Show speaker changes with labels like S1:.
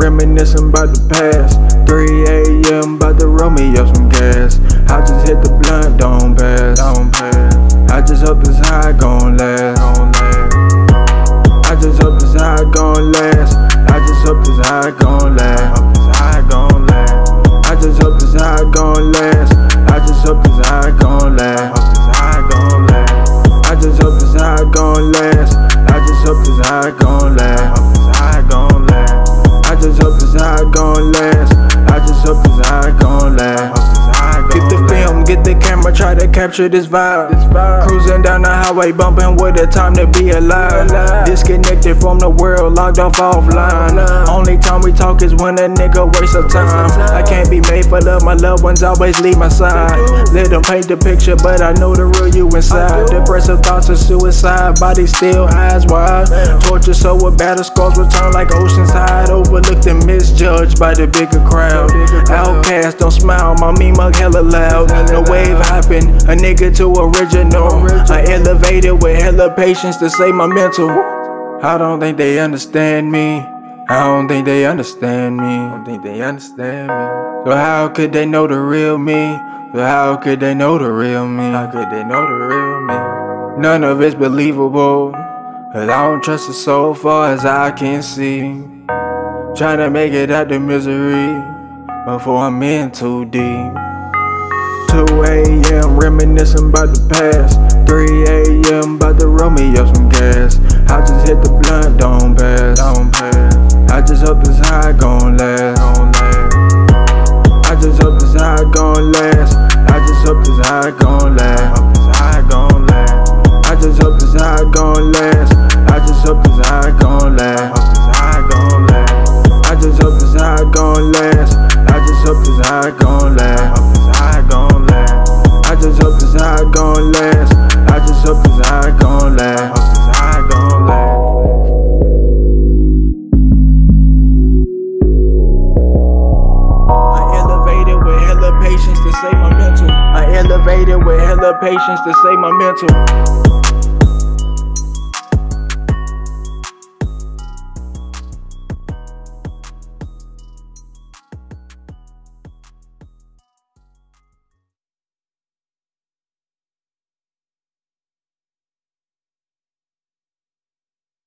S1: reminiscing about the past. 3 a.m. about to roll me up some gas. I just hit the blunt, don't pass. Don't pass. I just hope this high gon' last. I just hope this high gon' last. I just hope this high gon' last. Hope this high gon' last. I just hope this high gon' last. I just hope this high gon' last. Hope this high gon' last. I just hope this high gon' last. I just hope this high gon' last. High gon' last. I just hope this high gon' last. Hope this high gon' Get the film, get the camera, try to capture this vibe. Cruising down the highway, bumping with the time to be alive. Disconnected from the world, locked off offline.
S2: Offline.
S1: Only time we is when a nigga waste of time. I can't be made for love, my loved ones always leave my side. Let them paint the picture, but I know the real you inside. Depressive thoughts of suicide, body still eyes wide. Torture so with battle scars return like ocean's tide. Overlooked and misjudged by the bigger crowd. Outcast, don't smile, my meme mug hella loud. No wave hopping, a nigga to original. I elevated with hella patience to save my mental. I don't think they understand me. I don't think they understand me. I don't think they understand me. So how could they know the real me? So how could they know the real me? How could they know the real me? None of it's believable. Cause I don't trust it so far as I can see. Trying to make it out the misery before I'm in too deep. 2 a.m. reminiscing about the past. 3 a.m. about to roll me up some gas. I just hit the blunt, don't pass. Don't pass. I just hope this high gon' last. I just hope this high gon' last. I just hope this high gon' last. I just hope this high gon' last. I just hope this high gon' last. Patience to save my mental. I elevated with hella patience to save my mental.